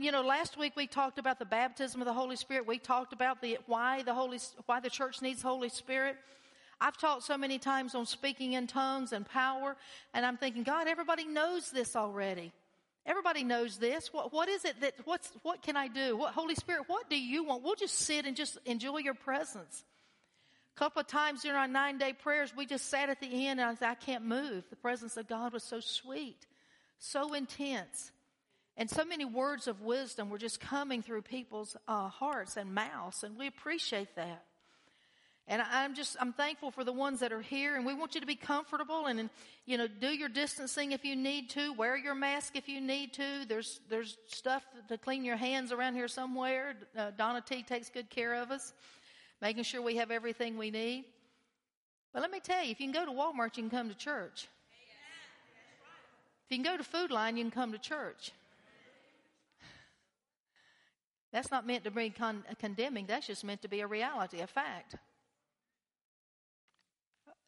you know, last week we talked about the baptism of the Holy Spirit. We talked about the why the Holy why the church needs Holy Spirit. I've taught so many times on speaking in tongues and power, and I'm thinking, God, everybody knows this already. Everybody knows this. What, what is it that, what's, what can I do? What, Holy Spirit, what do you want? We'll just sit and just enjoy your presence. A couple of times during our nine day prayers, we just sat at the end and I said, I can't move. The presence of God was so sweet, so intense. And so many words of wisdom were just coming through people's uh, hearts and mouths, and we appreciate that. And I'm just, I'm thankful for the ones that are here and we want you to be comfortable and, you know, do your distancing if you need to, wear your mask if you need to. There's, there's stuff to clean your hands around here somewhere. Uh, Donna T takes good care of us, making sure we have everything we need. But let me tell you, if you can go to Walmart, you can come to church. If you can go to Food Lion, you can come to church. That's not meant to be con- condemning. That's just meant to be a reality, a fact.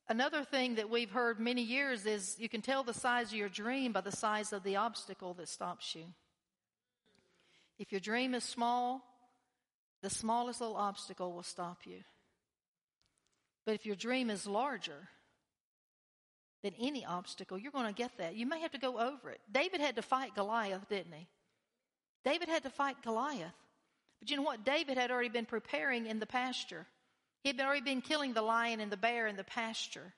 Another thing that we've heard many years is you can tell the size of your dream by the size of the obstacle that stops you. If your dream is small, the smallest little obstacle will stop you. But if your dream is larger than any obstacle, you're going to get that. You may have to go over it. David had to fight Goliath, didn't he? David had to fight Goliath. But you know what? David had already been preparing in the pasture. He had already been killing the lion and the bear in the pasture.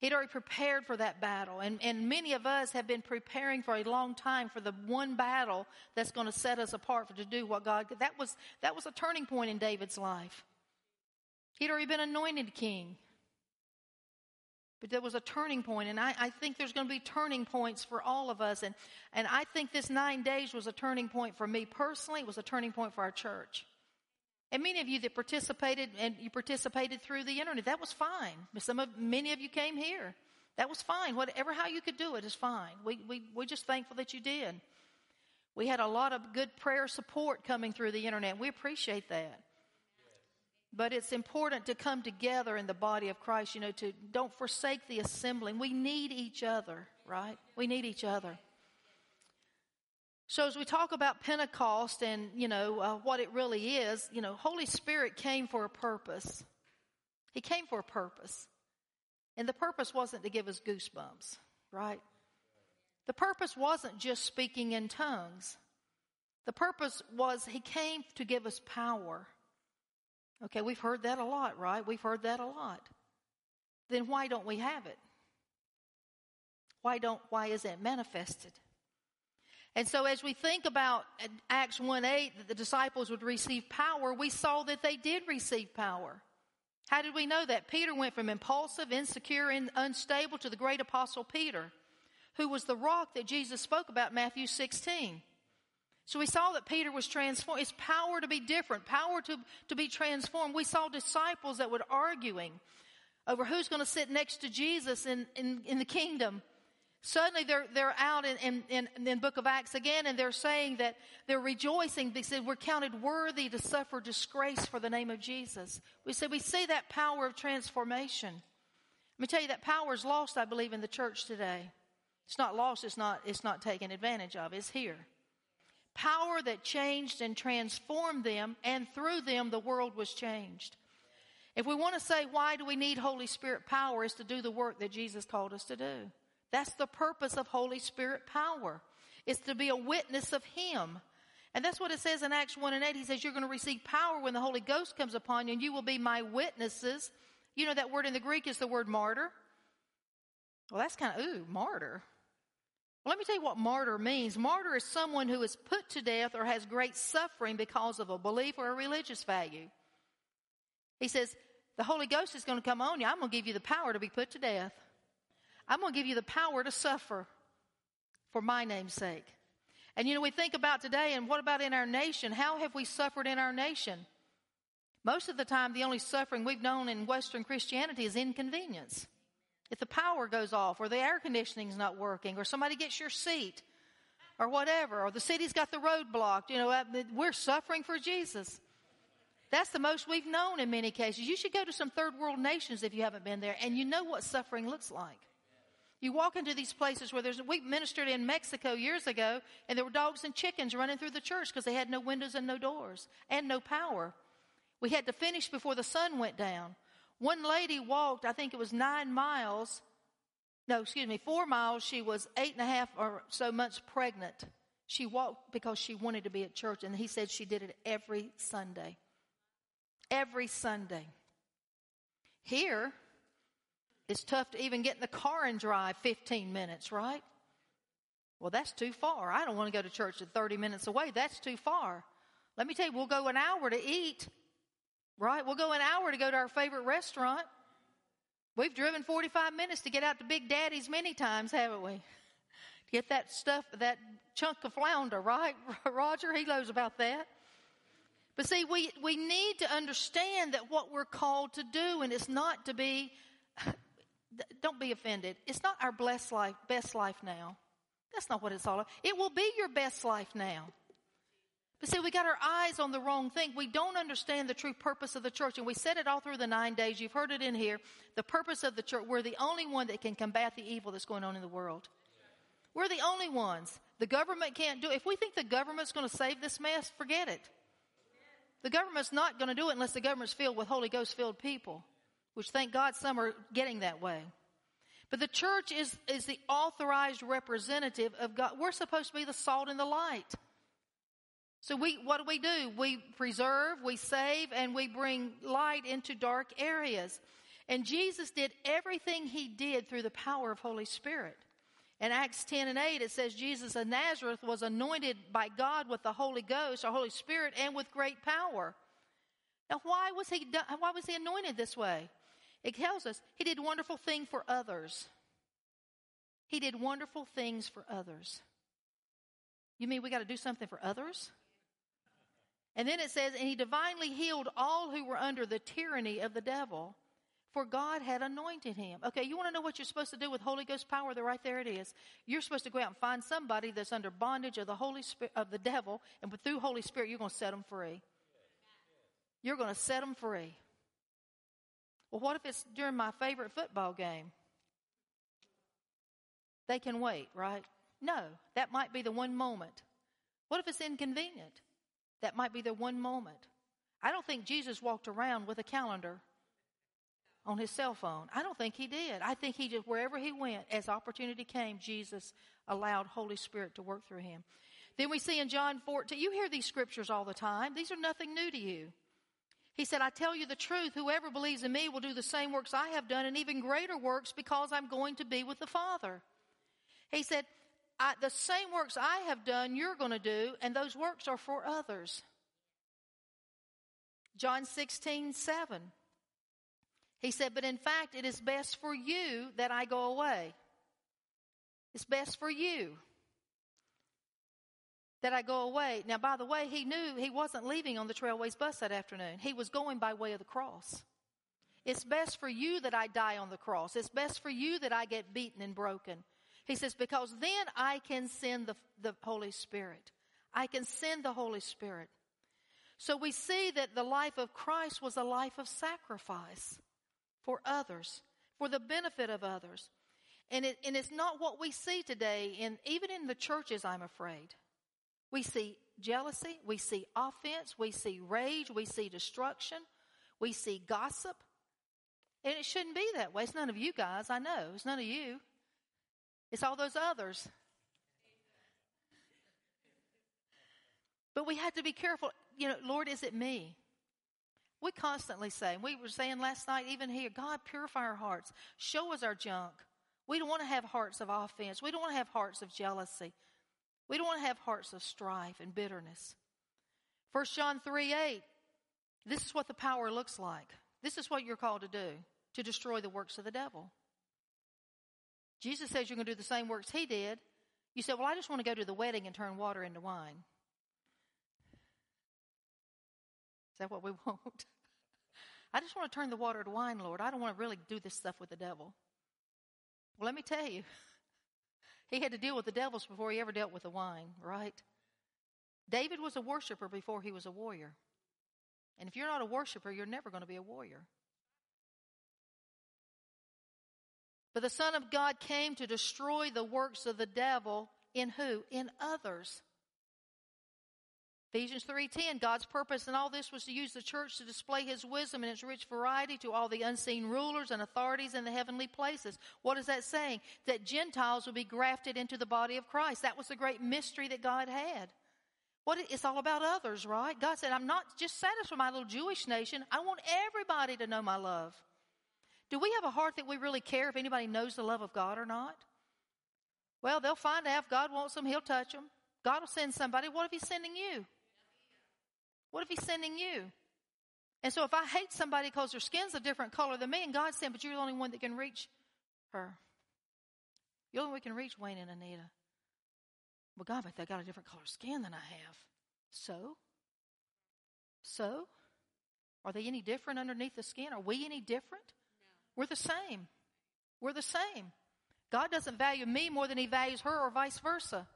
He'd already prepared for that battle. And, and many of us have been preparing for a long time for the one battle that's going to set us apart for to do what God, that was, that was a turning point in David's life. He'd already been anointed king. But there was a turning point, and I, I think there's going to be turning points for all of us. And, and I think this nine days was a turning point for me personally. It was a turning point for our church. And many of you that participated and you participated through the internet, that was fine. Some of, many of you came here. That was fine. Whatever, how you could do it is fine. We, we, we're just thankful that you did. We had a lot of good prayer support coming through the internet. We appreciate that. But it's important to come together in the body of Christ, you know, to don't forsake the assembling. We need each other, right? We need each other. So as we talk about Pentecost and, you know, uh, what it really is, you know, Holy Spirit came for a purpose. He came for a purpose. And the purpose wasn't to give us goosebumps, right? The purpose wasn't just speaking in tongues. The purpose was he came to give us power. Okay, we've heard that a lot, right? We've heard that a lot. Then why don't we have it? Why don't why is it manifested? And so as we think about Acts 1 8, that the disciples would receive power, we saw that they did receive power. How did we know that? Peter went from impulsive, insecure, and unstable to the great apostle Peter, who was the rock that Jesus spoke about Matthew 16. So we saw that Peter was transformed. It's power to be different, power to, to be transformed. We saw disciples that were arguing over who's going to sit next to Jesus in, in, in the kingdom. Suddenly they're, they're out in, in, in, in the book of Acts again and they're saying that they're rejoicing. They said, we're counted worthy to suffer disgrace for the name of Jesus. We said, we see that power of transformation. Let me tell you that power is lost, I believe, in the church today. It's not lost, it's not, it's not taken advantage of. It's here. Power that changed and transformed them and through them the world was changed. If we want to say why do we need Holy Spirit power is to do the work that Jesus called us to do. That's the purpose of Holy Spirit power. Is to be a witness of Him. And that's what it says in Acts 1 and 8. He says, You're going to receive power when the Holy Ghost comes upon you, and you will be my witnesses. You know, that word in the Greek is the word martyr. Well, that's kind of, ooh, martyr. Well, let me tell you what martyr means. Martyr is someone who is put to death or has great suffering because of a belief or a religious value. He says, The Holy Ghost is going to come on you. I'm going to give you the power to be put to death. I'm going to give you the power to suffer for my name's sake. And you know, we think about today, and what about in our nation? How have we suffered in our nation? Most of the time, the only suffering we've known in Western Christianity is inconvenience. If the power goes off, or the air conditioning's not working, or somebody gets your seat, or whatever, or the city's got the road blocked, you know, uh, we're suffering for Jesus. That's the most we've known in many cases. You should go to some third world nations if you haven't been there, and you know what suffering looks like. You walk into these places where there's, we ministered in Mexico years ago, and there were dogs and chickens running through the church because they had no windows and no doors and no power. We had to finish before the sun went down. One lady walked, I think it was nine miles, no, excuse me, four miles. She was eight and a half or so months pregnant. She walked because she wanted to be at church, and he said she did it every Sunday. Every Sunday. Here, it's tough to even get in the car and drive 15 minutes, right? Well, that's too far. I don't want to go to church at 30 minutes away. That's too far. Let me tell you, we'll go an hour to eat, right? We'll go an hour to go to our favorite restaurant. We've driven 45 minutes to get out to Big Daddy's many times, haven't we? To get that stuff, that chunk of flounder, right? Roger, he knows about that. But see, we, we need to understand that what we're called to do, and it's not to be don't be offended. It's not our blessed life, best life now. That's not what it's all about. It will be your best life now. But see, we got our eyes on the wrong thing. We don't understand the true purpose of the church. And we said it all through the nine days. You've heard it in here. The purpose of the church. We're the only one that can combat the evil that's going on in the world. We're the only ones. The government can't do it. If we think the government's going to save this mess, forget it. The government's not going to do it unless the government's filled with Holy Ghost filled people which thank God some are getting that way. But the church is, is the authorized representative of God. We're supposed to be the salt and the light. So we, what do we do? We preserve, we save, and we bring light into dark areas. And Jesus did everything he did through the power of Holy Spirit. In Acts 10 and 8, it says Jesus of Nazareth was anointed by God with the Holy Ghost, or Holy Spirit, and with great power. Now, why was he, why was he anointed this way? It tells us he did wonderful things for others. He did wonderful things for others. You mean we got to do something for others? And then it says, and he divinely healed all who were under the tyranny of the devil, for God had anointed him. Okay, you want to know what you're supposed to do with Holy Ghost power? There, right there it is. You're supposed to go out and find somebody that's under bondage of the Holy Spirit of the devil, and through Holy Spirit, you're going to set them free. You're going to set them free. Well, what if it's during my favorite football game? They can wait, right? No, that might be the one moment. What if it's inconvenient? That might be the one moment. I don't think Jesus walked around with a calendar on his cell phone. I don't think he did. I think he just, wherever he went, as opportunity came, Jesus allowed Holy Spirit to work through him. Then we see in John 14, you hear these scriptures all the time. These are nothing new to you. He said, I tell you the truth, whoever believes in me will do the same works I have done and even greater works because I'm going to be with the Father. He said, the same works I have done, you're going to do, and those works are for others. John 16, 7. He said, But in fact, it is best for you that I go away. It's best for you that I go away. Now, by the way, he knew he wasn't leaving on the Trailways bus that afternoon. He was going by way of the cross. It's best for you that I die on the cross. It's best for you that I get beaten and broken. He says, because then I can send the, the Holy Spirit. I can send the Holy Spirit. So we see that the life of Christ was a life of sacrifice for others, for the benefit of others. And, it, and it's not what we see today, in, even in the churches, I'm afraid. We see jealousy, we see offense, we see rage, we see destruction, we see gossip. And it shouldn't be that way. It's none of you guys, I know. It's none of you. It's all those others. But we have to be careful. You know, Lord, is it me? We constantly say, we were saying last night, even here, God, purify our hearts. Show us our junk. We don't want to have hearts of offense. We don't want to have hearts of jealousy. We don't want to have hearts of strife and bitterness. 1 John 3 8, this is what the power looks like. This is what you're called to do to destroy the works of the devil. Jesus says you're going to do the same works he did. You said, Well, I just want to go to the wedding and turn water into wine. Is that what we want? I just want to turn the water to wine, Lord. I don't want to really do this stuff with the devil. Well, let me tell you, he had to deal with the devils before he ever dealt with the wine, right? David was a worshiper before he was a warrior. And if you're not a worshiper, you're never going to be a warrior. But the Son of God came to destroy the works of the devil in who? In others. Ephesians 3:10 God's purpose in all this was to use the church to display his wisdom in its rich variety to all the unseen rulers and authorities in the heavenly places. What is that saying? That Gentiles would be grafted into the body of Christ. That was the great mystery that God had. What it's all about others, right? God said, "I'm not just satisfied with my little Jewish nation. I want everybody to know my love." Do we have a heart that we really care if anybody knows the love of God or not? Well, they'll find out if God wants them, he'll touch them. God will send somebody. What if he's sending you? What if he's sending you? And so if I hate somebody because their skin's a different color than me, and God saying, but you're the only one that can reach her. You're the only one can reach Wayne and Anita. Well, God, but they got a different color skin than I have. So? So? Are they any different underneath the skin? Are we any different? We're the same. We're the same. God doesn't value me more than he values her or vice versa.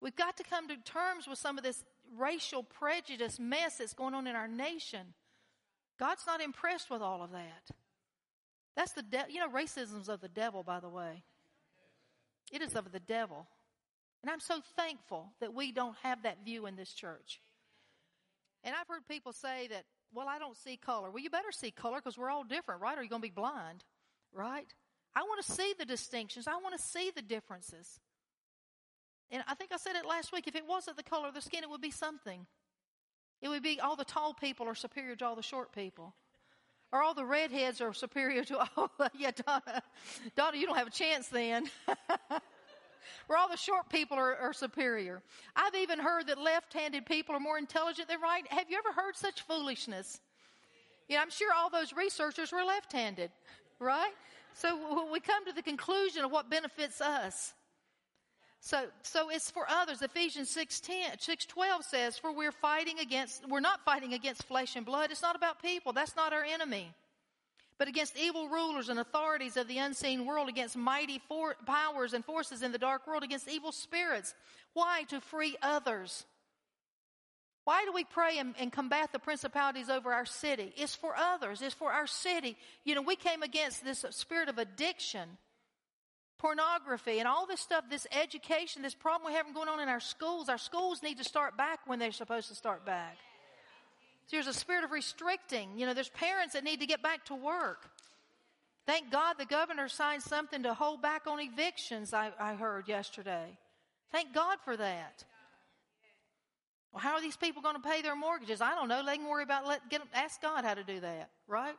We've got to come to terms with some of this racial prejudice mess that's going on in our nation. God's not impressed with all of that. That's the de- you know racism's of the devil by the way. It is of the devil. And I'm so thankful that we don't have that view in this church. And I've heard people say that, well, I don't see color. Well, you better see color because we're all different, right? Or you're going to be blind, right? I want to see the distinctions. I want to see the differences. And I think I said it last week. If it wasn't the color of the skin, it would be something. It would be all the tall people are superior to all the short people. Or all the redheads are superior to all the, yeah, Donna, Donna, you don't have a chance then. Where all the short people are, are superior. I've even heard that left-handed people are more intelligent than right. Have you ever heard such foolishness? Know, I'm sure all those researchers were left-handed, right? So we come to the conclusion of what benefits us. So, so it's for others. Ephesians 6, 10, 6 12 says, for we're fighting against, we're not fighting against flesh and blood. It's not about people. That's not our enemy. But against evil rulers and authorities of the unseen world, against mighty for, powers and forces in the dark world, against evil spirits. Why? To free others. Why do we pray and, and, combat the principalities over our city? It's for others. It's for our city. You know, we came against this spirit of addiction pornography and all this stuff, this education, this problem we have going on in our schools. Our schools need to start back when they're supposed to start back. There's a spirit of restricting. You know, there's parents that need to get back to work. Thank God the governor signed something to hold back on evictions, I, I heard yesterday. Thank God for that. Well, how are these people going to pay their mortgages? I don't know. They can worry about let get ask God how to do that, right?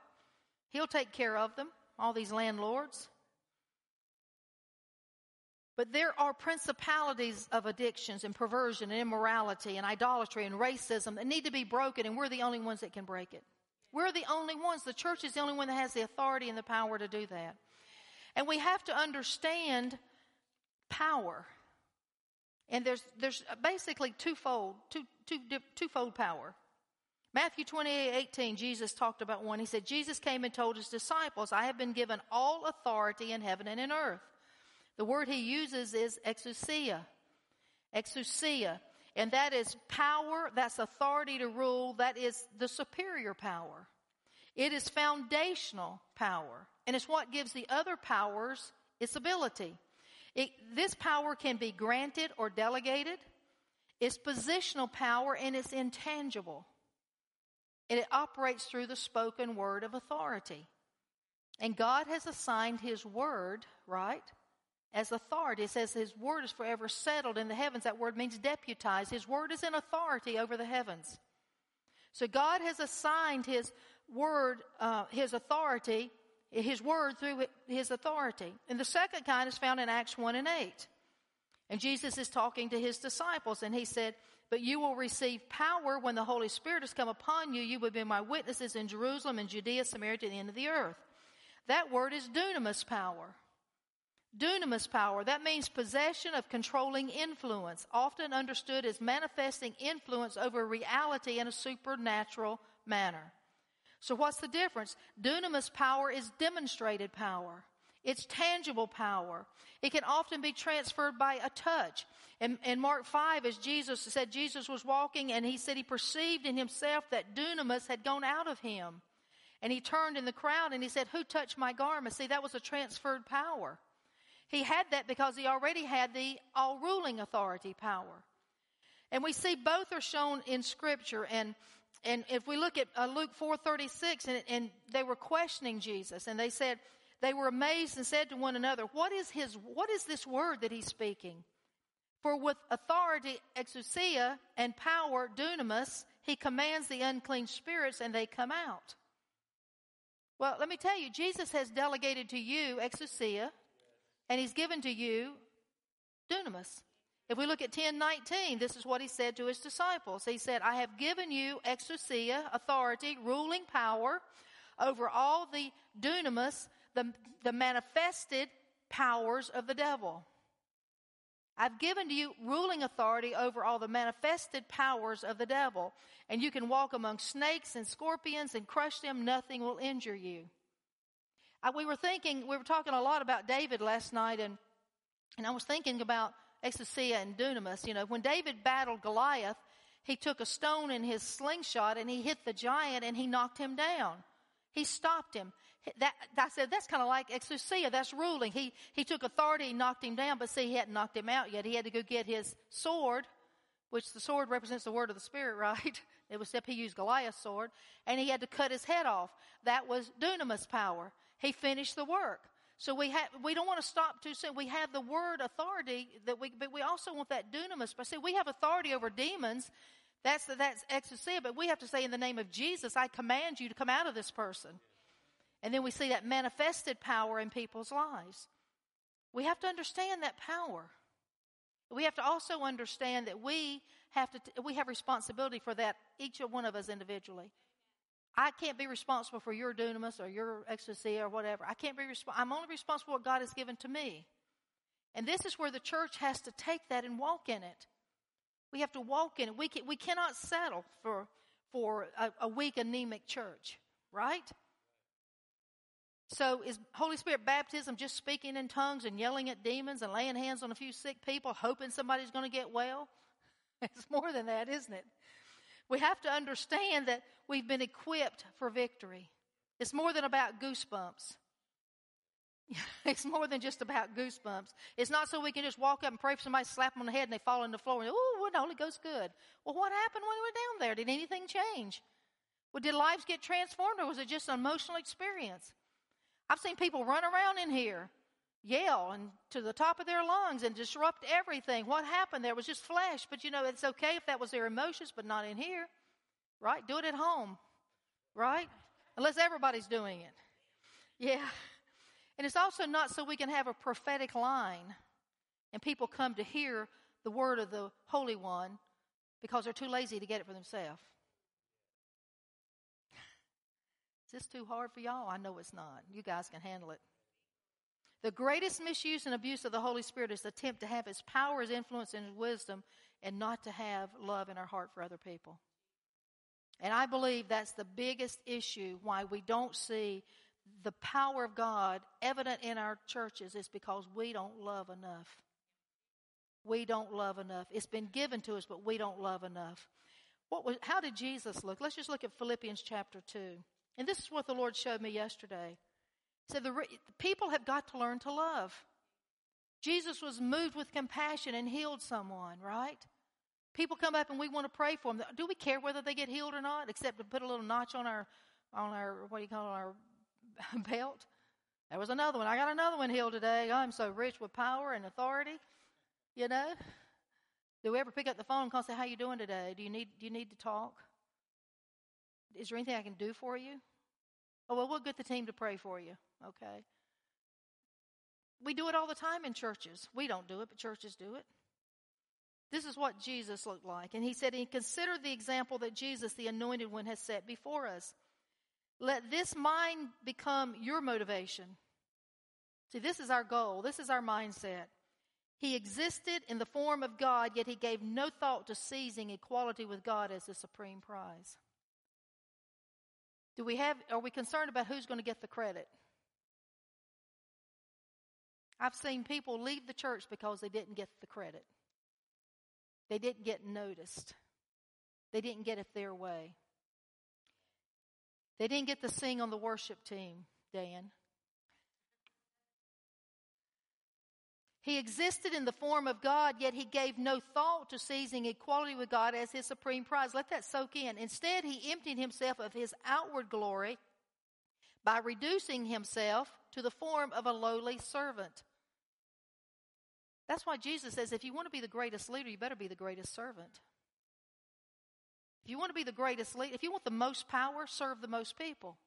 He'll take care of them. All these landlords. But there are principalities of addictions and perversion and immorality and idolatry and racism that need to be broken, and we're the only ones that can break it. We're the only ones. The church is the only one that has the authority and the power to do that. And we have to understand power. And there's, there's basically twofold, two, two, twofold power. Matthew 28, 18, Jesus talked about one. He said, Jesus came and told his disciples, I have been given all authority in heaven and in earth. The word he uses is exousia. Exousia. And that is power, that's authority to rule, that is the superior power. It is foundational power. And it's what gives the other powers its ability. It, this power can be granted or delegated. It's positional power and it's intangible. And it operates through the spoken word of authority. And God has assigned His word, right? As authority. It says his word is forever settled in the heavens. That word means deputized. His word is in authority over the heavens. So God has assigned his word, uh, his authority, his word through his authority. And the second kind is found in Acts 1 and 8. And Jesus is talking to his disciples and he said, but you will receive power when the Holy Spirit has come upon you. You will be my witnesses in Jerusalem and Judea, Samaria to the end of the earth. That word is dunamis power. Dunamis power, that means possession of controlling influence, often understood as manifesting influence over reality in a supernatural manner. So what's the difference? Dunamis power is demonstrated power. It's tangible power. It can often be transferred by a touch. In, in Mark 5, as Jesus said, Jesus was walking and he said he perceived in himself that dunamis had gone out of him. And he turned in the crowd and he said, Who touched my garment? See, that was a transferred power. He had that because he already had the all ruling authority power. And we see both are shown in Scripture. And, and if we look at uh, Luke 4.36, and, and they were questioning Jesus, and they said, they were amazed and said to one another, what is his, what is this word that he's speaking? For with authority, exousia, and power, dunamis, he commands the unclean spirits and they come out. Well, let me tell you, Jesus has delegated to you exousia, and he's given to you dunamis. If we look at 1019, this is what he said to his disciples. He said, I have given you exousia, authority, ruling power over all the dunamis, the, the manifested powers of the devil. I've given to you ruling authority over all the manifested powers of the devil, and you can walk among snakes and scorpions and crush them. Nothing will injure you. I, we were thinking, we were talking a lot about David last night, and, and I was thinking about Exousia and Dunamis. You know, when David battled Goliath, he took a stone in his slingshot and he hit the giant and he knocked him down. He stopped him. That, I said, that's kind of like exousia. That's ruling. He, he took authority, he knocked him down, but see, he hadn't knocked him out yet. He had to go get his sword, which the sword represents the word of the Spirit, right? It was except he used Goliath's sword, and he had to cut his head off. That was dunamis power. He finished the work. So we have, we don't want to stop too soon. We have the word authority that we, but we also want that dunamis. But see, we have authority over demons. That's, that's exousia, but we have to say in the name of Jesus, I command you to come out of this person. And then we see that manifested power in people's lives. We have to understand that power. We have to also understand that we have to, we have responsibility for that, each one of us individually. I can't be responsible for your dunamis or your exousia or whatever. I can't be responsible. I'm only responsible for what God has given to me. And this is where the church has to take that and walk in it. We have to walk in it. We, can, we cannot settle for, for a, a weak, anemic church, right? So is Holy Spirit baptism just speaking in tongues and yelling at demons and laying hands on a few sick people, hoping somebody's going to get well? It's more than that, isn't it? We have to understand that we've been equipped for victory. It's more than about goosebumps. it's more than just about goosebumps. It's not so we can just walk up and pray for somebody, slap them on the head, and they fall on the floor. Oh, the Holy Ghost good. Well, what happened when we were down there? Did anything change? Well, did lives get transformed, or was it just an emotional experience? I've seen people run around in here, yell and to the top of their lungs and disrupt everything. What happened there was just flesh, but you know, it's okay if that was their emotions, but not in here. Right? Do it at home. Right? Unless everybody's doing it. Yeah. And it's also not so we can have a prophetic line and people come to hear the word of the Holy One because they're too lazy to get it for themselves. Is this too hard for y'all? I know it's not. You guys can handle it. The greatest misuse and abuse of the Holy Spirit is the attempt to have His power, His influence, and His wisdom, and not to have love in our heart for other people. And I believe that's the biggest issue why we don't see the power of God evident in our churches is because we don't love enough. We don't love enough. It's been given to us, but we don't love enough. What was, how did Jesus look? Let's just look at Philippians chapter 2. And this is what the Lord showed me yesterday. So the, the people have got to learn to love. Jesus was moved with compassion and healed someone, right? People come up and we want to pray for them. Do we care whether they get healed or not, except to put a little notch on our, on our, what do you call it, our belt? There was another one. I got another one healed today. I'm so rich with power and authority. You know? Do we ever pick up the phone and call and say, How you doing today? Do you need do you need to talk? Is there anything I can do for you? Oh well we'll get the team to pray for you. Okay. We do it all the time in churches. We don't do it, but churches do it. This is what Jesus looked like. And he said, and consider the example that Jesus, the anointed one, has set before us. Let this mind become your motivation. See, this is our goal. This is our mindset. He existed in the form of God, yet he gave no thought to seizing equality with God as the supreme prize. Do we have, are we concerned about who's going to get the credit? I've seen people leave the church because they didn't get the credit. They didn't get noticed. They didn't get it their way. They didn't get to sing on the worship team, Dan. He existed in the form of God, yet he gave no thought to seizing equality with God as his supreme prize. Let that soak in. Instead, he emptied himself of his outward glory by reducing himself to the form of a lowly servant. That's why Jesus says if you want to be the greatest leader, you better be the greatest servant. If you want to be the greatest leader, if you want the most power, serve the most people.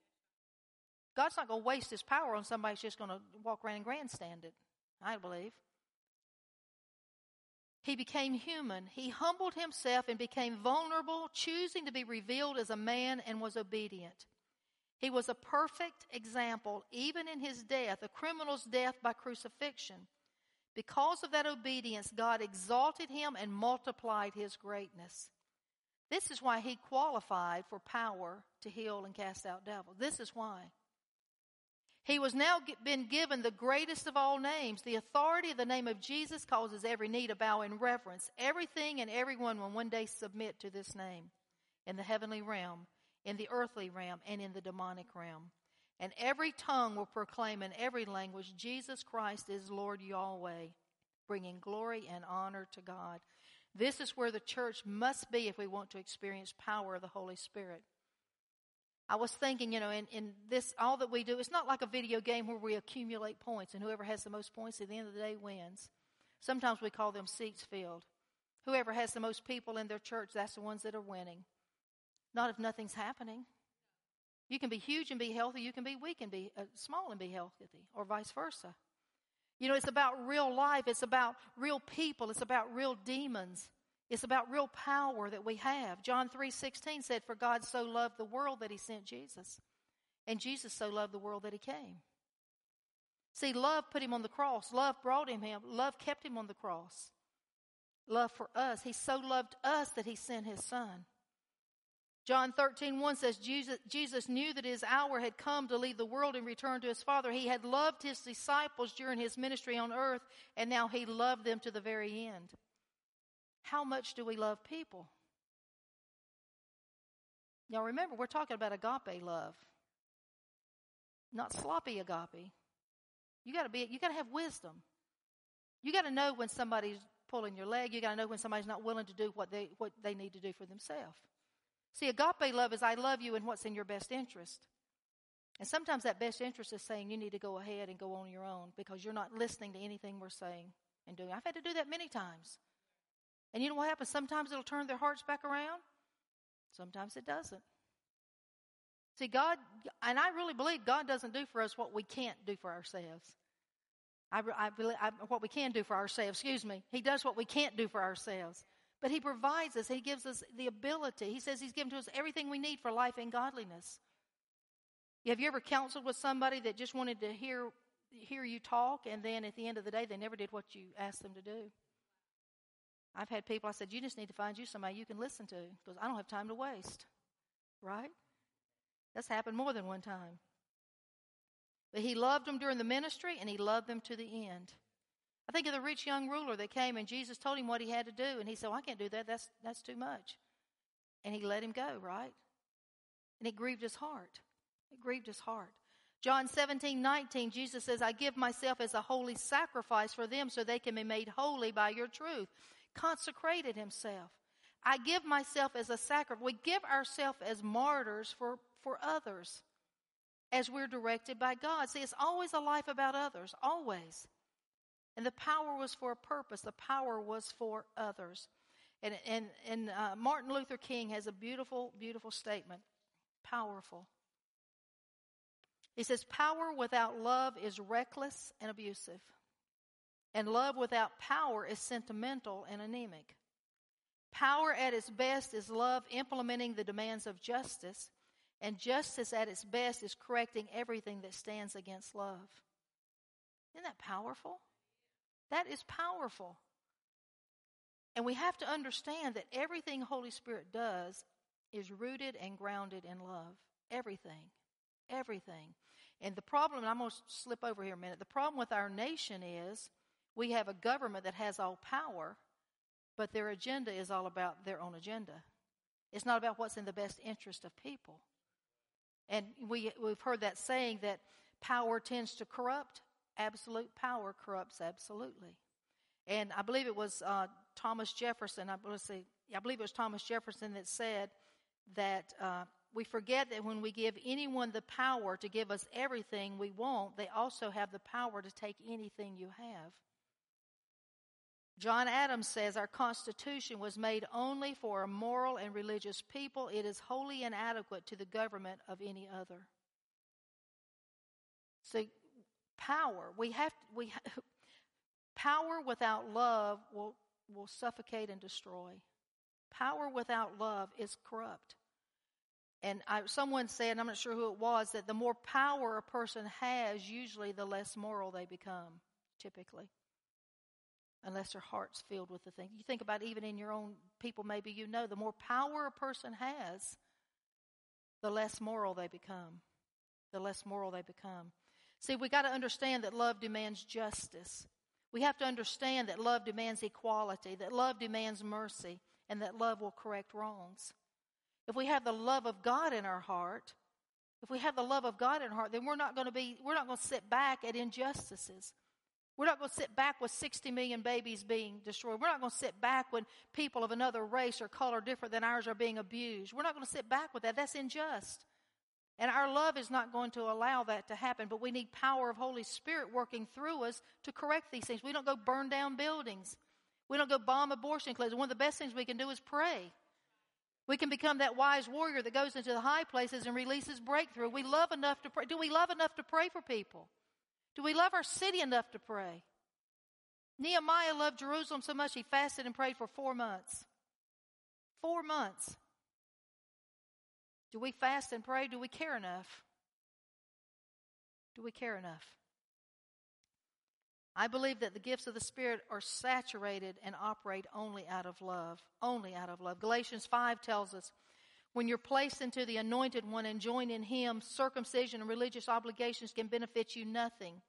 God's not going to waste his power on somebody who's just going to walk around and grandstand it, I believe. He became human. He humbled himself and became vulnerable, choosing to be revealed as a man and was obedient. He was a perfect example, even in his death, a criminal's death by crucifixion. Because of that obedience, God exalted him and multiplied his greatness. This is why he qualified for power to heal and cast out devils. This is why. He was now been given the greatest of all names. The authority of the name of Jesus causes every knee to bow in reverence. Everything and everyone will one day submit to this name in the heavenly realm, in the earthly realm, and in the demonic realm. And every tongue will proclaim in every language Jesus Christ is Lord Yahweh, bringing glory and honor to God. This is where the church must be if we want to experience power of the Holy Spirit. I was thinking, you know, in, in this, all that we do, it's not like a video game where we accumulate points and whoever has the most points at the end of the day wins. Sometimes we call them seats filled. Whoever has the most people in their church, that's the ones that are winning. Not if nothing's happening. You can be huge and be healthy. You can be weak and be uh, small and be healthy, or vice versa. You know, it's about real life. It's about real people. It's about real demons. It's about real power that we have. John 3:16 said, "For God so loved the world that he sent Jesus." And Jesus so loved the world that he came. See, love put him on the cross. Love brought him him. Love kept him on the cross. Love for us. He so loved us that he sent his son. John 13, 1 says, Jesus, Jesus knew that his hour had come to leave the world and return to his Father. He had loved his disciples during his ministry on earth, and now he loved them to the very end. How much do we love people? Now remember, we're talking about agape love, not sloppy agape. You gotta be, you gotta have wisdom. You gotta know when somebody's pulling your leg. You gotta know when somebody's not willing to do what they, what they need to do for themselves. See, agape love is I love you and what's in your best interest. And sometimes that best interest is saying you need to go ahead and go on your own because you're not listening to anything we're saying and doing. I've had to do that many times. And you know what happens? Sometimes it'll turn their hearts back around, sometimes it doesn't. See, God, and I really believe God doesn't do for us what we can't do for ourselves. I, I believe I, what we can do for ourselves, excuse me. He does what we can't do for ourselves. But He provides us, He gives us the ability. He says He's given to us everything we need for life and godliness. Have you ever counseled with somebody that just wanted to hear, hear you talk, and then at the end of the day, they never did what you asked them to do? I've had people, I said, you just need to find you somebody you can listen to because I don't have time to waste. Right? That's happened more than one time. But he loved them during the ministry and he loved them to the end. I think of the rich young ruler that came and Jesus told him what he had to do, and he said, well, I can't do that. That's, that's too much. And he let him go, right? And it grieved his heart. It grieved his heart. John 17, 19, Jesus says, I give myself as a holy sacrifice for them so they can be made holy by your truth. Consecrated himself. I give myself as a sacrifice. We give ourselves as martyrs for, for others as we're directed by God. See, it's always a life about others, always. And the power was for a purpose. The power was for others. And, and, and uh, Martin Luther King has a beautiful, beautiful statement. Powerful. He says, Power without love is reckless and abusive. And love without power is sentimental and anemic. Power at its best is love implementing the demands of justice, and justice at its best is correcting everything that stands against love. Isn't that powerful? That is powerful. And we have to understand that everything Holy Spirit does is rooted and grounded in love. Everything. Everything. And the problem, I'm going to slip over here a minute, the problem with our nation is we have a government that has all power, but their agenda is all about their own agenda. It's not about what's in the best interest of people. And we, we've heard that saying that power tends to corrupt. Absolute power corrupts absolutely. And I believe it was uh, Thomas Jefferson. I, let's see, I believe it was Thomas Jefferson that said that uh, we forget that when we give anyone the power to give us everything we want, they also have the power to take anything you have. John Adams says our Constitution was made only for a moral and religious people. It is wholly inadequate to the government of any other. So, power, we have, we, power without love will, will suffocate and destroy. Power without love is corrupt. And I, someone said, I'm not sure who it was, that the more power a person has, usually the less moral they become, typically unless their heart's filled with the thing. You think about even in your own people, maybe you know, the more power a person has, the less moral they become. The less moral they become. See, we got to understand that love demands justice. We have to understand that love demands equality, that love demands mercy, and that love will correct wrongs. If we have the love of God in our heart, if we have the love of God in our heart, then we're not going to be, we're not going to sit back at injustices. We're not going to sit back with 60 million babies being destroyed. We're not going to sit back when people of another race or color different than ours are being abused. We're not going to sit back with that. That's unjust. And our love is not going to allow that to happen, but we need power of Holy Spirit working through us to correct these things. We don't go burn down buildings. We don't go bomb abortion clinics. One of the best things we can do is pray. We can become that wise warrior that goes into the high places and releases breakthrough. We love enough to pray. Do we love enough to pray for people? Do we love our city enough to pray? Nehemiah loved Jerusalem so much he fasted and prayed for four months. Four months. Do we fast and pray? Do we care enough? Do we care enough? I believe that the gifts of the Spirit are saturated and operate only out of love. Only out of love. Galatians 5 tells us when you're placed into the anointed one and join in him, circumcision and religious obligations can benefit you nothing.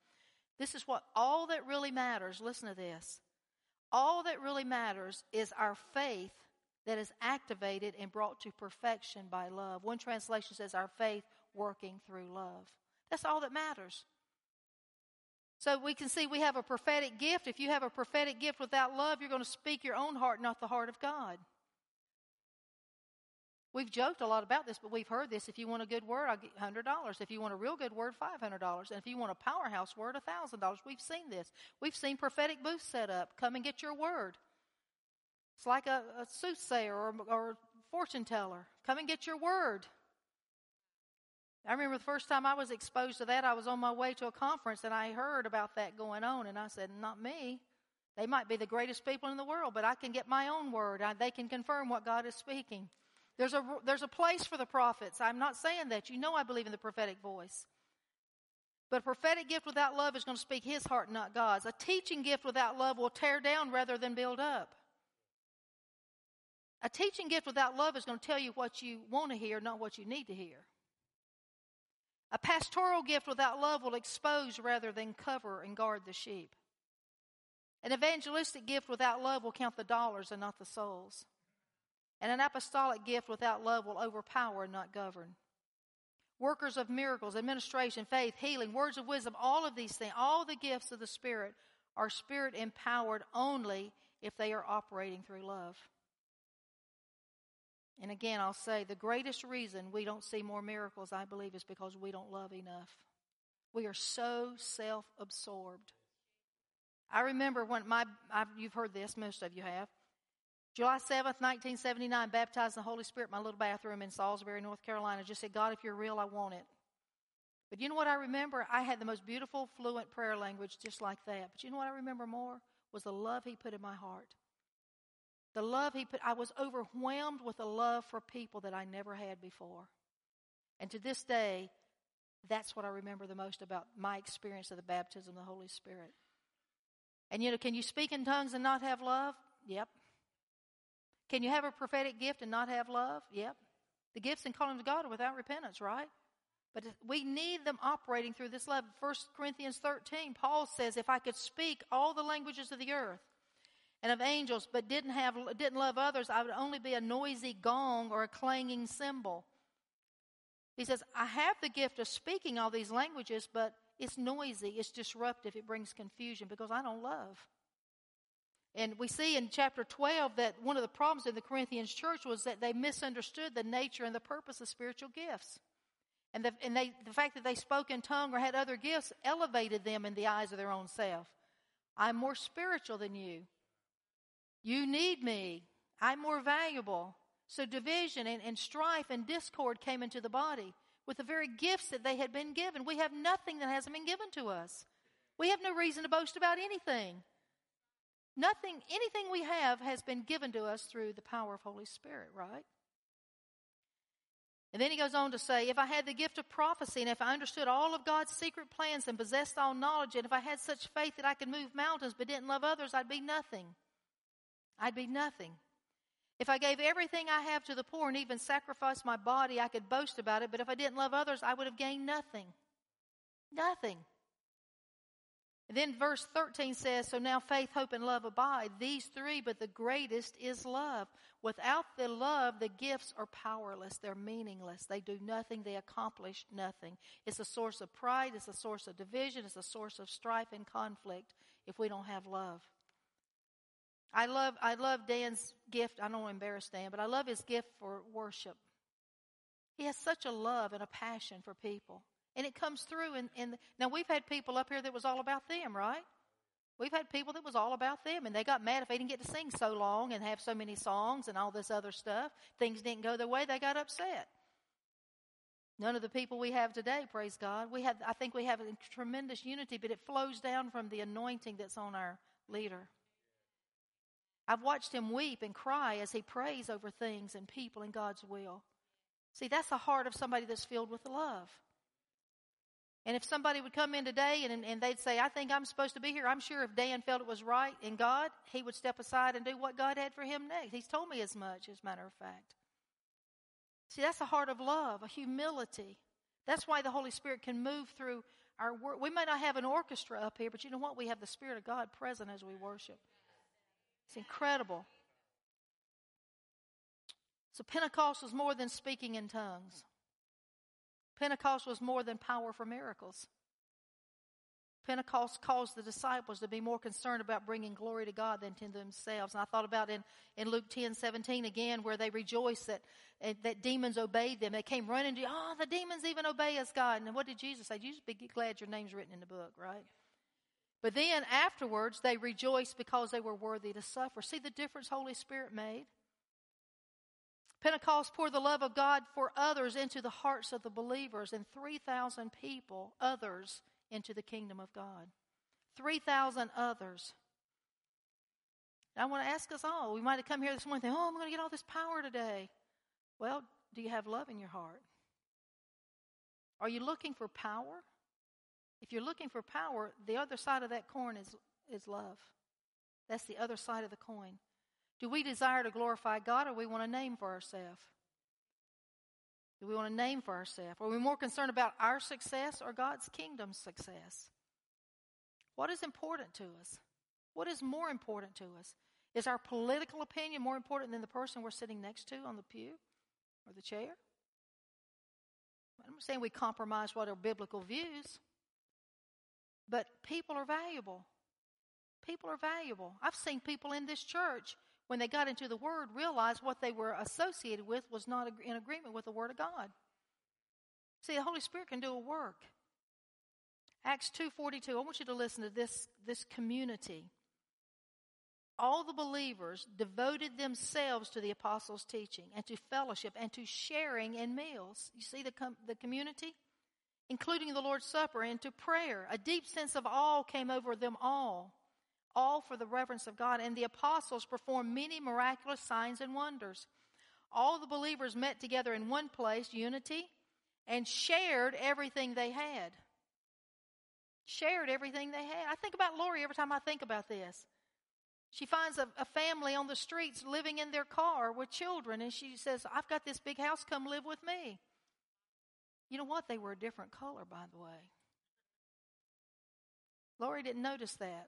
This is what all that really matters. Listen to this. All that really matters is our faith that is activated and brought to perfection by love. One translation says our faith working through love. That's all that matters. So we can see we have a prophetic gift. If you have a prophetic gift without love, you're going to speak your own heart, not the heart of God. We've joked a lot about this, but we've heard this. If you want a good word, I'll get $100. If you want a real good word, $500. And if you want a powerhouse word, $1,000. We've seen this. We've seen prophetic booths set up. Come and get your word. It's like a, a soothsayer or, or fortune teller. Come and get your word. I remember the first time I was exposed to that, I was on my way to a conference and I heard about that going on, and I said, Not me. They might be the greatest people in the world, but I can get my own word. I, they can confirm what God is speaking. There's a, there's a place for the prophets. I'm not saying that. You know I believe in the prophetic voice. But a prophetic gift without love is going to speak his heart, not God's. A teaching gift without love will tear down rather than build up. A teaching gift without love is going to tell you what you want to hear, not what you need to hear. A pastoral gift without love will expose rather than cover and guard the sheep. An evangelistic gift without love will count the dollars and not the souls. And an apostolic gift without love will overpower and not govern. Workers of miracles, administration, faith, healing, words of wisdom, all of these things, all the gifts of the Spirit are Spirit empowered only if they are operating through love. And again, I'll say the greatest reason we don't see more miracles, I believe, is because we don't love enough. We are so self absorbed. I remember when my, I've, you've heard this, most of you have. July 7th, 1979, baptized in the Holy Spirit, my little bathroom in Salisbury, North Carolina. Just said, God, if you're real, I want it. But you know what I remember? I had the most beautiful, fluent prayer language just like that. But you know what I remember more? Was the love He put in my heart. The love He put, I was overwhelmed with a love for people that I never had before. And to this day, that's what I remember the most about my experience of the baptism of the Holy Spirit. And you know, can you speak in tongues and not have love? Yep. Can you have a prophetic gift and not have love? Yep. The gifts and calling to God are without repentance, right? But we need them operating through this love. 1 Corinthians 13, Paul says, if I could speak all the languages of the earth and of angels, but didn't have, didn't love others, I would only be a noisy gong or a clanging cymbal. He says, I have the gift of speaking all these languages, but it's noisy, it's disruptive, it brings confusion because I don't love. And we see in chapter 12 that one of the problems in the Corinthians church was that they misunderstood the nature and the purpose of spiritual gifts. And, the, and they, the fact that they spoke in tongue or had other gifts elevated them in the eyes of their own self. I'm more spiritual than you. You need me. I'm more valuable. So division and, and strife and discord came into the body with the very gifts that they had been given. We have nothing that hasn't been given to us. We have no reason to boast about anything. Nothing, anything we have has been given to us through the power of Holy Spirit, right? And then he goes on to say, if I had the gift of prophecy and if I understood all of God's secret plans and possessed all knowledge, and if I had such faith that I could move mountains but didn't love others, I'd be nothing. I'd be nothing. If I gave everything I have to the poor and even sacrificed my body, I could boast about it, but if I didn't love others, I would have gained nothing. Nothing. Then verse 13 says, So now faith, hope, and love abide, these three, but the greatest is love. Without the love, the gifts are powerless. They're meaningless. They do nothing. They accomplish nothing. It's a source of pride. It's a source of division. It's a source of strife and conflict if we don't have love. I love, I love Dan's gift. I don't want to embarrass Dan, but I love his gift for worship. He has such a love and a passion for people. And it comes through. And, and now we've had people up here that was all about them, right? We've had people that was all about them, and they got mad if they didn't get to sing so long and have so many songs and all this other stuff. Things didn't go their way; they got upset. None of the people we have today, praise God, we have. I think we have a tremendous unity, but it flows down from the anointing that's on our leader. I've watched him weep and cry as he prays over things and people in God's will. See, that's the heart of somebody that's filled with love. And if somebody would come in today and, and they'd say, I think I'm supposed to be here, I'm sure if Dan felt it was right in God, he would step aside and do what God had for him next. He's told me as much, as a matter of fact. See, that's a heart of love, a humility. That's why the Holy Spirit can move through our work. We may not have an orchestra up here, but you know what? We have the Spirit of God present as we worship. It's incredible. So Pentecost was more than speaking in tongues. Pentecost was more than power for miracles. Pentecost caused the disciples to be more concerned about bringing glory to God than to themselves. And I thought about in, in Luke 10 17 again, where they rejoiced that, that demons obeyed them. They came running to, you. oh, the demons even obey us, God. And what did Jesus say? Jesus be glad your name's written in the book, right? But then afterwards, they rejoiced because they were worthy to suffer. See the difference Holy Spirit made? Pentecost poured the love of God for others into the hearts of the believers, and 3,000 people, others, into the kingdom of God. 3,000 others. I want to ask us all. We might have come here this morning and think, oh, I'm going to get all this power today. Well, do you have love in your heart? Are you looking for power? If you're looking for power, the other side of that coin is, is love. That's the other side of the coin. Do we desire to glorify God or we want a name for ourselves? Do we want a name for ourselves? Are we more concerned about our success or God's kingdom's success? What is important to us? What is more important to us? Is our political opinion more important than the person we're sitting next to on the pew or the chair? I'm not saying we compromise what are biblical views, but people are valuable. People are valuable. I've seen people in this church when they got into the Word, realized what they were associated with was not in agreement with the Word of God. See, the Holy Spirit can do a work. Acts 2.42, I want you to listen to this, this community. All the believers devoted themselves to the apostles' teaching and to fellowship and to sharing in meals. You see the, com- the community? Including the Lord's Supper and to prayer. A deep sense of awe came over them all all for the reverence of God. And the apostles performed many miraculous signs and wonders. All the believers met together in one place, unity, and shared everything they had. Shared everything they had. I think about Lori every time I think about this. She finds a, a, family on the streets living in their car with children, and she says, I've got this big house, come live with me. You know what? They were a different color, by the way. Lori didn't notice that.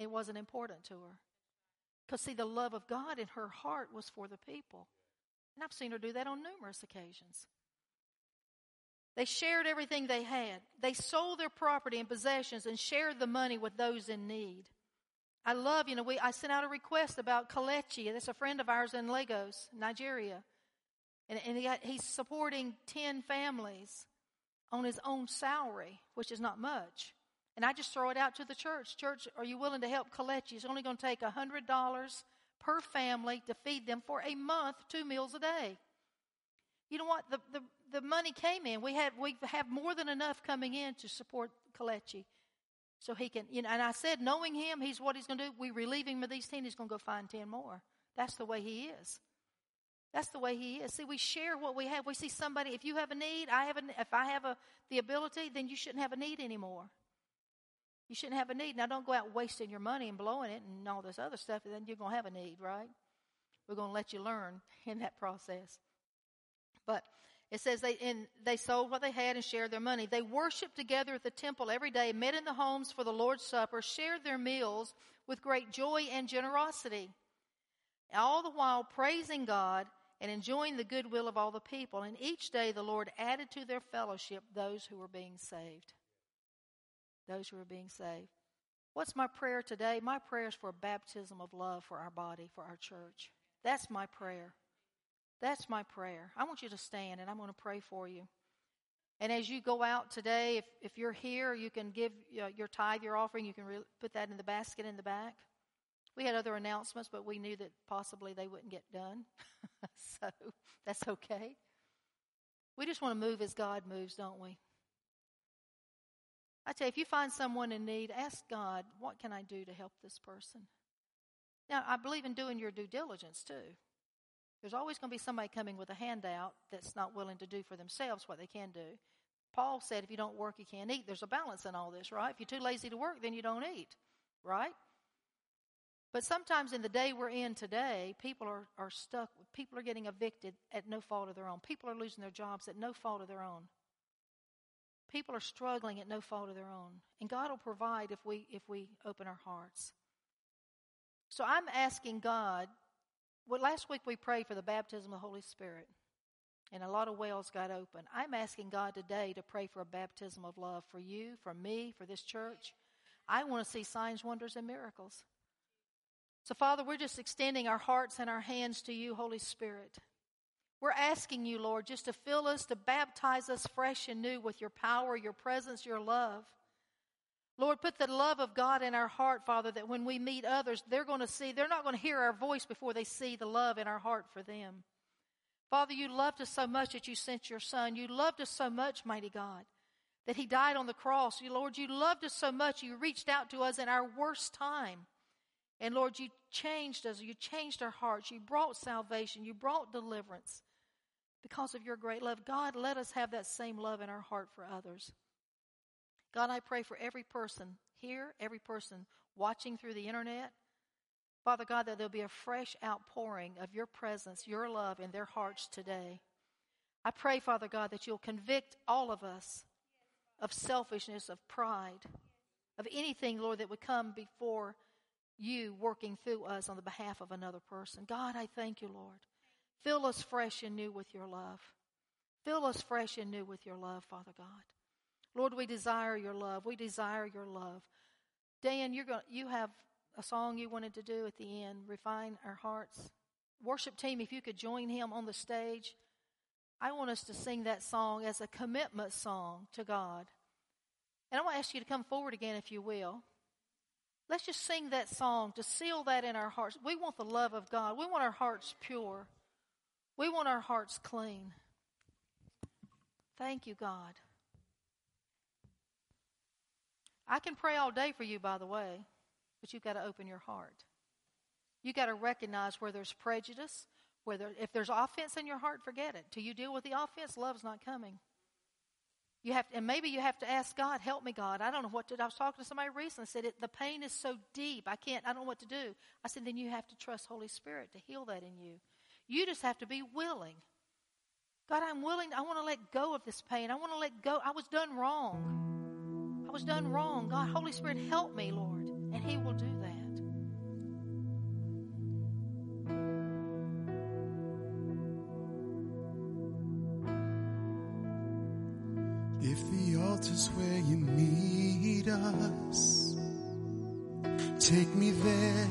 It wasn't important to her. Because, see, the love of God in her heart was for the people. And I've seen her do that on numerous occasions. They shared everything they had. They sold their property and possessions and shared the money with those in need. I love, you know, we, I sent out a request about Kalechi. That's a friend of ours in Lagos, Nigeria. And, and he got, he's supporting 10 families on his own salary, which is not much. And I just throw it out to the church. Church, are you willing to help Kalechi? It's only going to take $100 per family to feed them for a month, two meals a day. You know what? The, the, the money came in. We had we have more than enough coming in to support Kalechi. So he can, you know, and I said, knowing him, he's what he's going to do. We relieve him of these 10, he's going to go find 10 more. That's the way he is. That's the way he is. See, we share what we have. We see somebody, if you have a need, I have a, if I have a, the ability, then you shouldn't have a need anymore. You shouldn't have a need. Now, don't go out wasting your money and blowing it and all this other stuff, and then you're going to have a need, right? We're going to let you learn in that process. But it says they, in, they sold what they had and shared their money. They worshiped together at the temple every day, met in the homes for the Lord's Supper, shared their meals with great joy and generosity, all the while praising God and enjoying the goodwill of all the people. And each day the Lord added to their fellowship those who were being saved those who are being saved. What's my prayer today? My prayer is for a baptism of love for our body, for our church. That's my prayer. That's my prayer. I want you to stand and I'm going to pray for you. And as you go out today, if, if you're here, you can give uh, your tithe, your offering, you can re- put that in the basket in the back. We had other announcements, but we knew that possibly they wouldn't get done. so that's okay. We just want to move as God moves, don't we? I tell you, if you find someone in need, ask God, what can I do to help this person? Now, I believe in doing your due diligence too. There's always going to be somebody coming with a handout that's not willing to do for themselves what they can do. Paul said, if you don't work, you can't eat. There's a balance in all this, right? If you're too lazy to work, then you don't eat, right? But sometimes in the day we're in today, people are, are stuck. People are getting evicted at no fault of their own. People are losing their jobs at no fault of their own. People are struggling at no fault of their own. And God will provide if we if we open our hearts. So I'm asking God, well last week we prayed for the baptism of the Holy Spirit. And a lot of wells got open. I'm asking God today to pray for a baptism of love for you, for me, for this church. I want to see signs, wonders, and miracles. So, Father, we're just extending our hearts and our hands to you, Holy Spirit. We're asking you, Lord, just to fill us, to baptize us fresh and new with your power, your presence, your love. Lord, put the love of God in our heart, Father, that when we meet others, they're going to see, they're not going to hear our voice before they see the love in our heart for them. Father, you loved us so much that you sent your Son. You loved us so much, mighty God, that He died on the cross. You, Lord, you loved us so much, you reached out to us in our worst time. And Lord, you changed us. You changed our hearts. You brought salvation. You brought deliverance because of your great love. God, let us have that same love in our heart for others. God, I pray for every person here, every person watching through the internet. Father God, that there'll be a fresh outpouring of your presence, your love in their hearts today. I pray, Father God, that you'll convict all of us of selfishness, of pride, of anything, Lord, that would come before you working through us on the behalf of another person. God, I thank you, Lord. Fill us fresh and new with your love. Fill us fresh and new with your love, Father God. Lord, we desire your love. We desire your love. Dan, you're going, you have a song you wanted to do at the end, Refine Our Hearts. Worship team, if you could join him on the stage, I want us to sing that song as a commitment song to God. And I want to ask you to come forward again, if you will. Let's just sing that song to seal that in our hearts. We want the love of God. We want our hearts pure. We want our hearts clean. Thank you, God. I can pray all day for you, by the way, but you've got to open your heart. You've got to recognize where there's prejudice, whether if there's offense in your heart, forget it. Till you deal with the offense, love's not coming. You have to, and maybe you have to ask God, help me, God. I don't know what to do. I was talking to somebody recently, said it, the pain is so deep, I can't, I don't know what to do. I said, then you have to trust Holy Spirit to heal that in you. You just have to be willing. God, I'm willing. I want to let go of this pain. I want to let go. I was done wrong. I was done wrong. God, Holy Spirit, help me, Lord. And He will do that. If the altar's where you meet us. Take me there,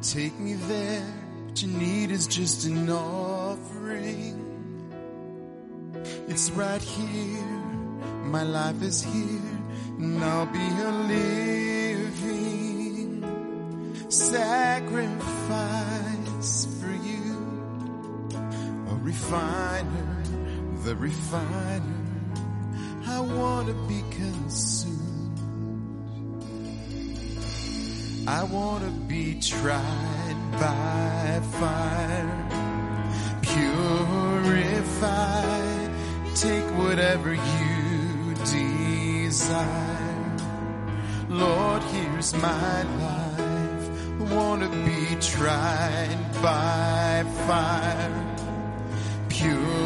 take me there. What you need is just an offering. It's right here, my life is here, and I'll be a living sacrifice for you. A refiner, the refiner. I want to be consumed. I want to be tried by fire, purified. Take whatever you desire. Lord, here's my life. Want to be tried by fire, purified.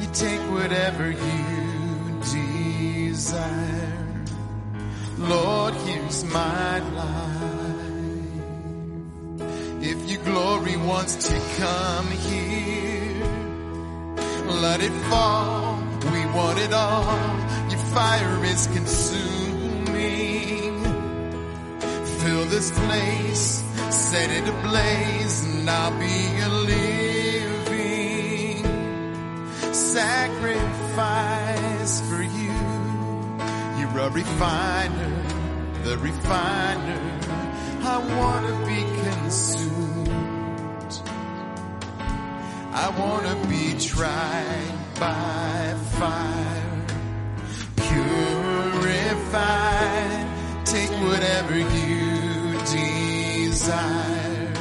You take whatever you desire. Lord, here's my life. If your glory wants to come here, let it fall. We want it all. Your fire is consuming. Fill this place, set it ablaze, and I'll be a living sacrifice for you. A refiner, the refiner. I want to be consumed. I want to be tried by fire, purified. Take whatever you desire.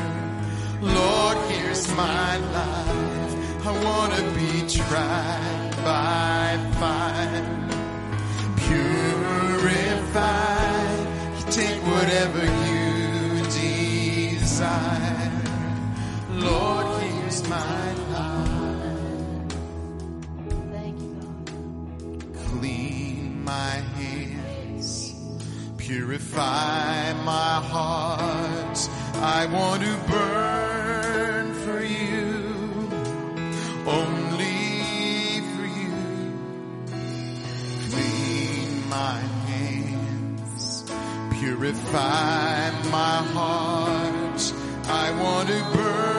Lord, here's my life. I want to be tried by fire purify my heart. I want to burn for you, only for you. Clean my hands, purify my heart. I want to burn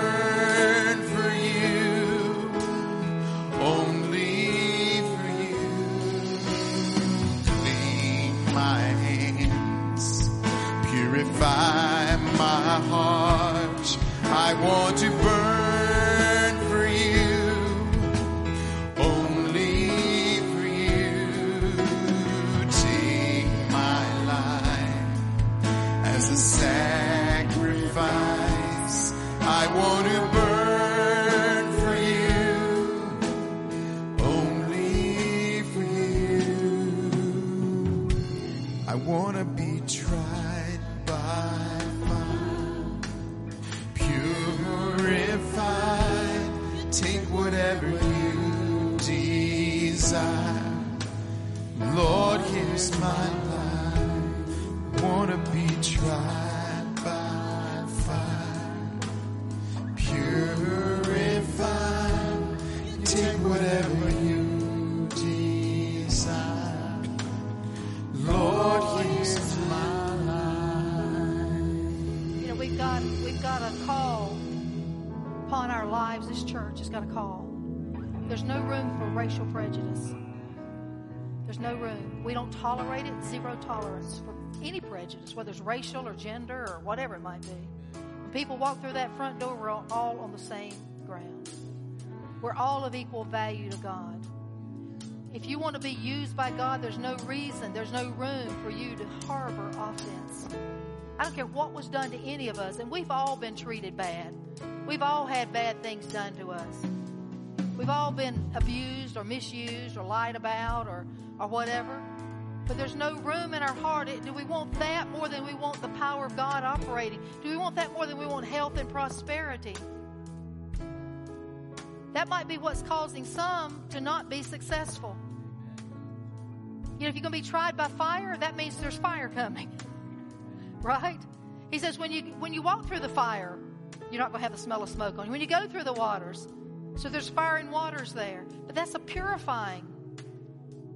tolerate it. Zero tolerance for any prejudice, whether it's racial or gender or whatever it might be. When people walk through that front door, we're all on the same ground. We're all of equal value to God. If you want to be used by God, there's no reason, there's no room for you to harbor offense. I don't care what was done to any of us, and we've all been treated bad. We've all had bad things done to us. We've all been abused or misused or lied about or, or whatever. But there's no room in our heart. Do we want that more than we want the power of God operating? Do we want that more than we want health and prosperity? That might be what's causing some to not be successful. You know, if you're going to be tried by fire, that means there's fire coming. Right? He says when you when you walk through the fire, you're not going to have the smell of smoke on you. When you go through the waters, so there's fire and waters there. But that's a purifying.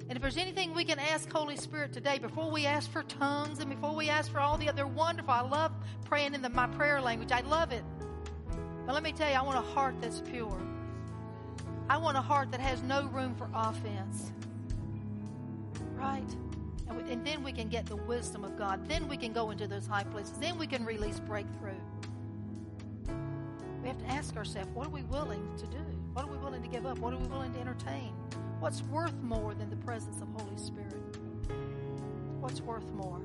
And if there's anything we can ask Holy Spirit today, before we ask for tongues and before we ask for all the other wonderful, I love praying in the, my prayer language. I love it. But let me tell you, I want a heart that's pure. I want a heart that has no room for offense. Right? And, we, and then we can get the wisdom of God. Then we can go into those high places. Then we can release breakthrough. We have to ask ourselves, what are we willing to do? What are we willing to give up? What are we willing to entertain? What's worth more than the presence of Holy Spirit? What's worth more?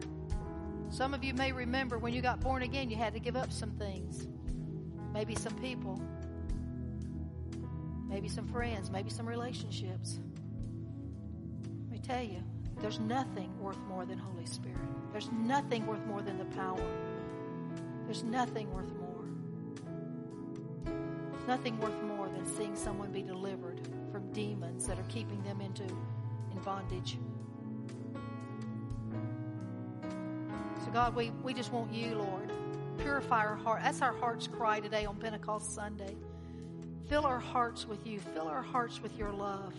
Some of you may remember when you got born again, you had to give up some things. Maybe some people. Maybe some friends. Maybe some relationships. Let me tell you, there's nothing worth more than Holy Spirit. There's nothing worth more than the power. There's nothing worth more. There's nothing worth more than seeing someone be delivered from demons that are keeping them into in bondage. So God, we, we just want you, Lord. Purify our heart. That's our heart's cry today on Pentecost Sunday. Fill our hearts with you. Fill our hearts with your love.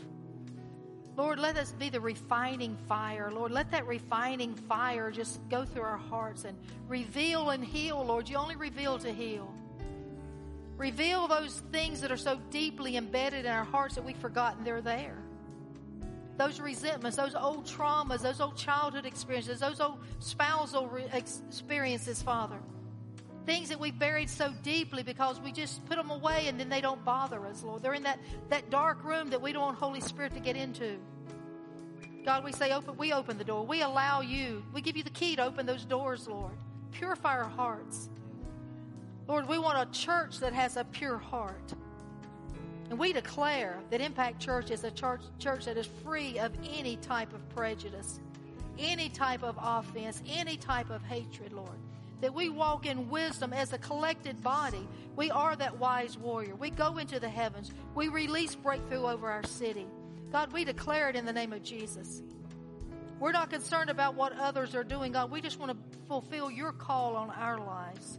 Lord, let us be the refining fire. Lord, let that refining fire just go through our hearts and reveal and heal, Lord. You only reveal to heal. Reveal those things that are so deeply embedded in our hearts that we've forgotten they're there. Those resentments, those old traumas, those old childhood experiences, those old spousal experiences, Father. Things that we've buried so deeply because we just put them away and then they don't bother us, Lord. They're in that, that dark room that we don't want Holy Spirit to get into. God, we say open, we open the door. We allow you. We give you the key to open those doors, Lord. Purify our hearts. Lord, we want a church that has a pure heart. And we declare that Impact Church is a church, church that is free of any type of prejudice, any type of offense, any type of hatred, Lord. That we walk in wisdom as a collected body. We are that wise warrior. We go into the heavens. We release breakthrough over our city. God, we declare it in the name of Jesus. We're not concerned about what others are doing, God. We just want to fulfill your call on our lives.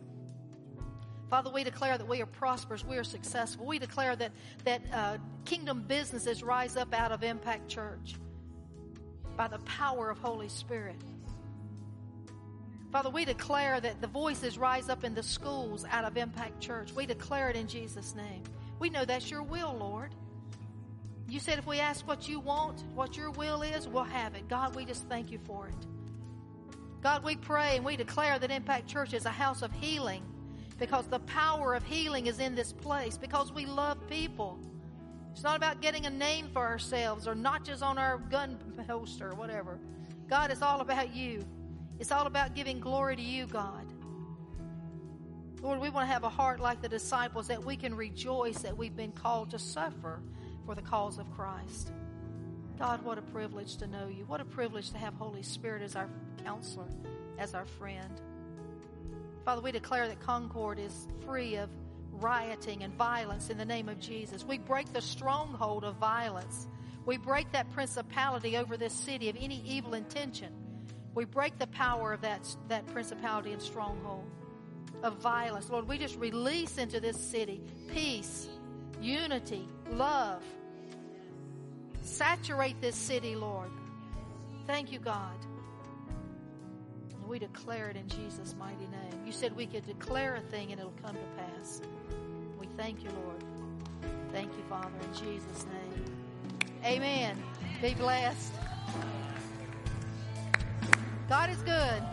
Father, we declare that we are prosperous, we are successful. We declare that, that uh, kingdom businesses rise up out of Impact Church by the power of Holy Spirit. Father, we declare that the voices rise up in the schools out of Impact Church. We declare it in Jesus' name. We know that's your will, Lord. You said if we ask what you want, what your will is, we'll have it. God, we just thank you for it. God, we pray and we declare that Impact Church is a house of healing because the power of healing is in this place because we love people. It's not about getting a name for ourselves or notches on our gun holster or whatever. God, it's all about you. It's all about giving glory to you, God. Lord, we want to have a heart like the disciples that we can rejoice that we've been called to suffer for the cause of Christ. God, what a privilege to know you. What a privilege to have Holy Spirit as our counselor, as our friend. Father, we declare that Concord is free of rioting and violence in the name of Jesus. We break the stronghold of violence. We break that principality over this city of any evil intention. We break the power of that, that principality and stronghold of violence. Lord, we just release into this city peace, unity, love. Saturate this city, Lord. Thank you, God we declare it in Jesus' mighty name. You said we could declare a thing and it'll come to pass. We thank you, Lord. Thank you, Father, in Jesus' name. Amen. Be blessed. God is good.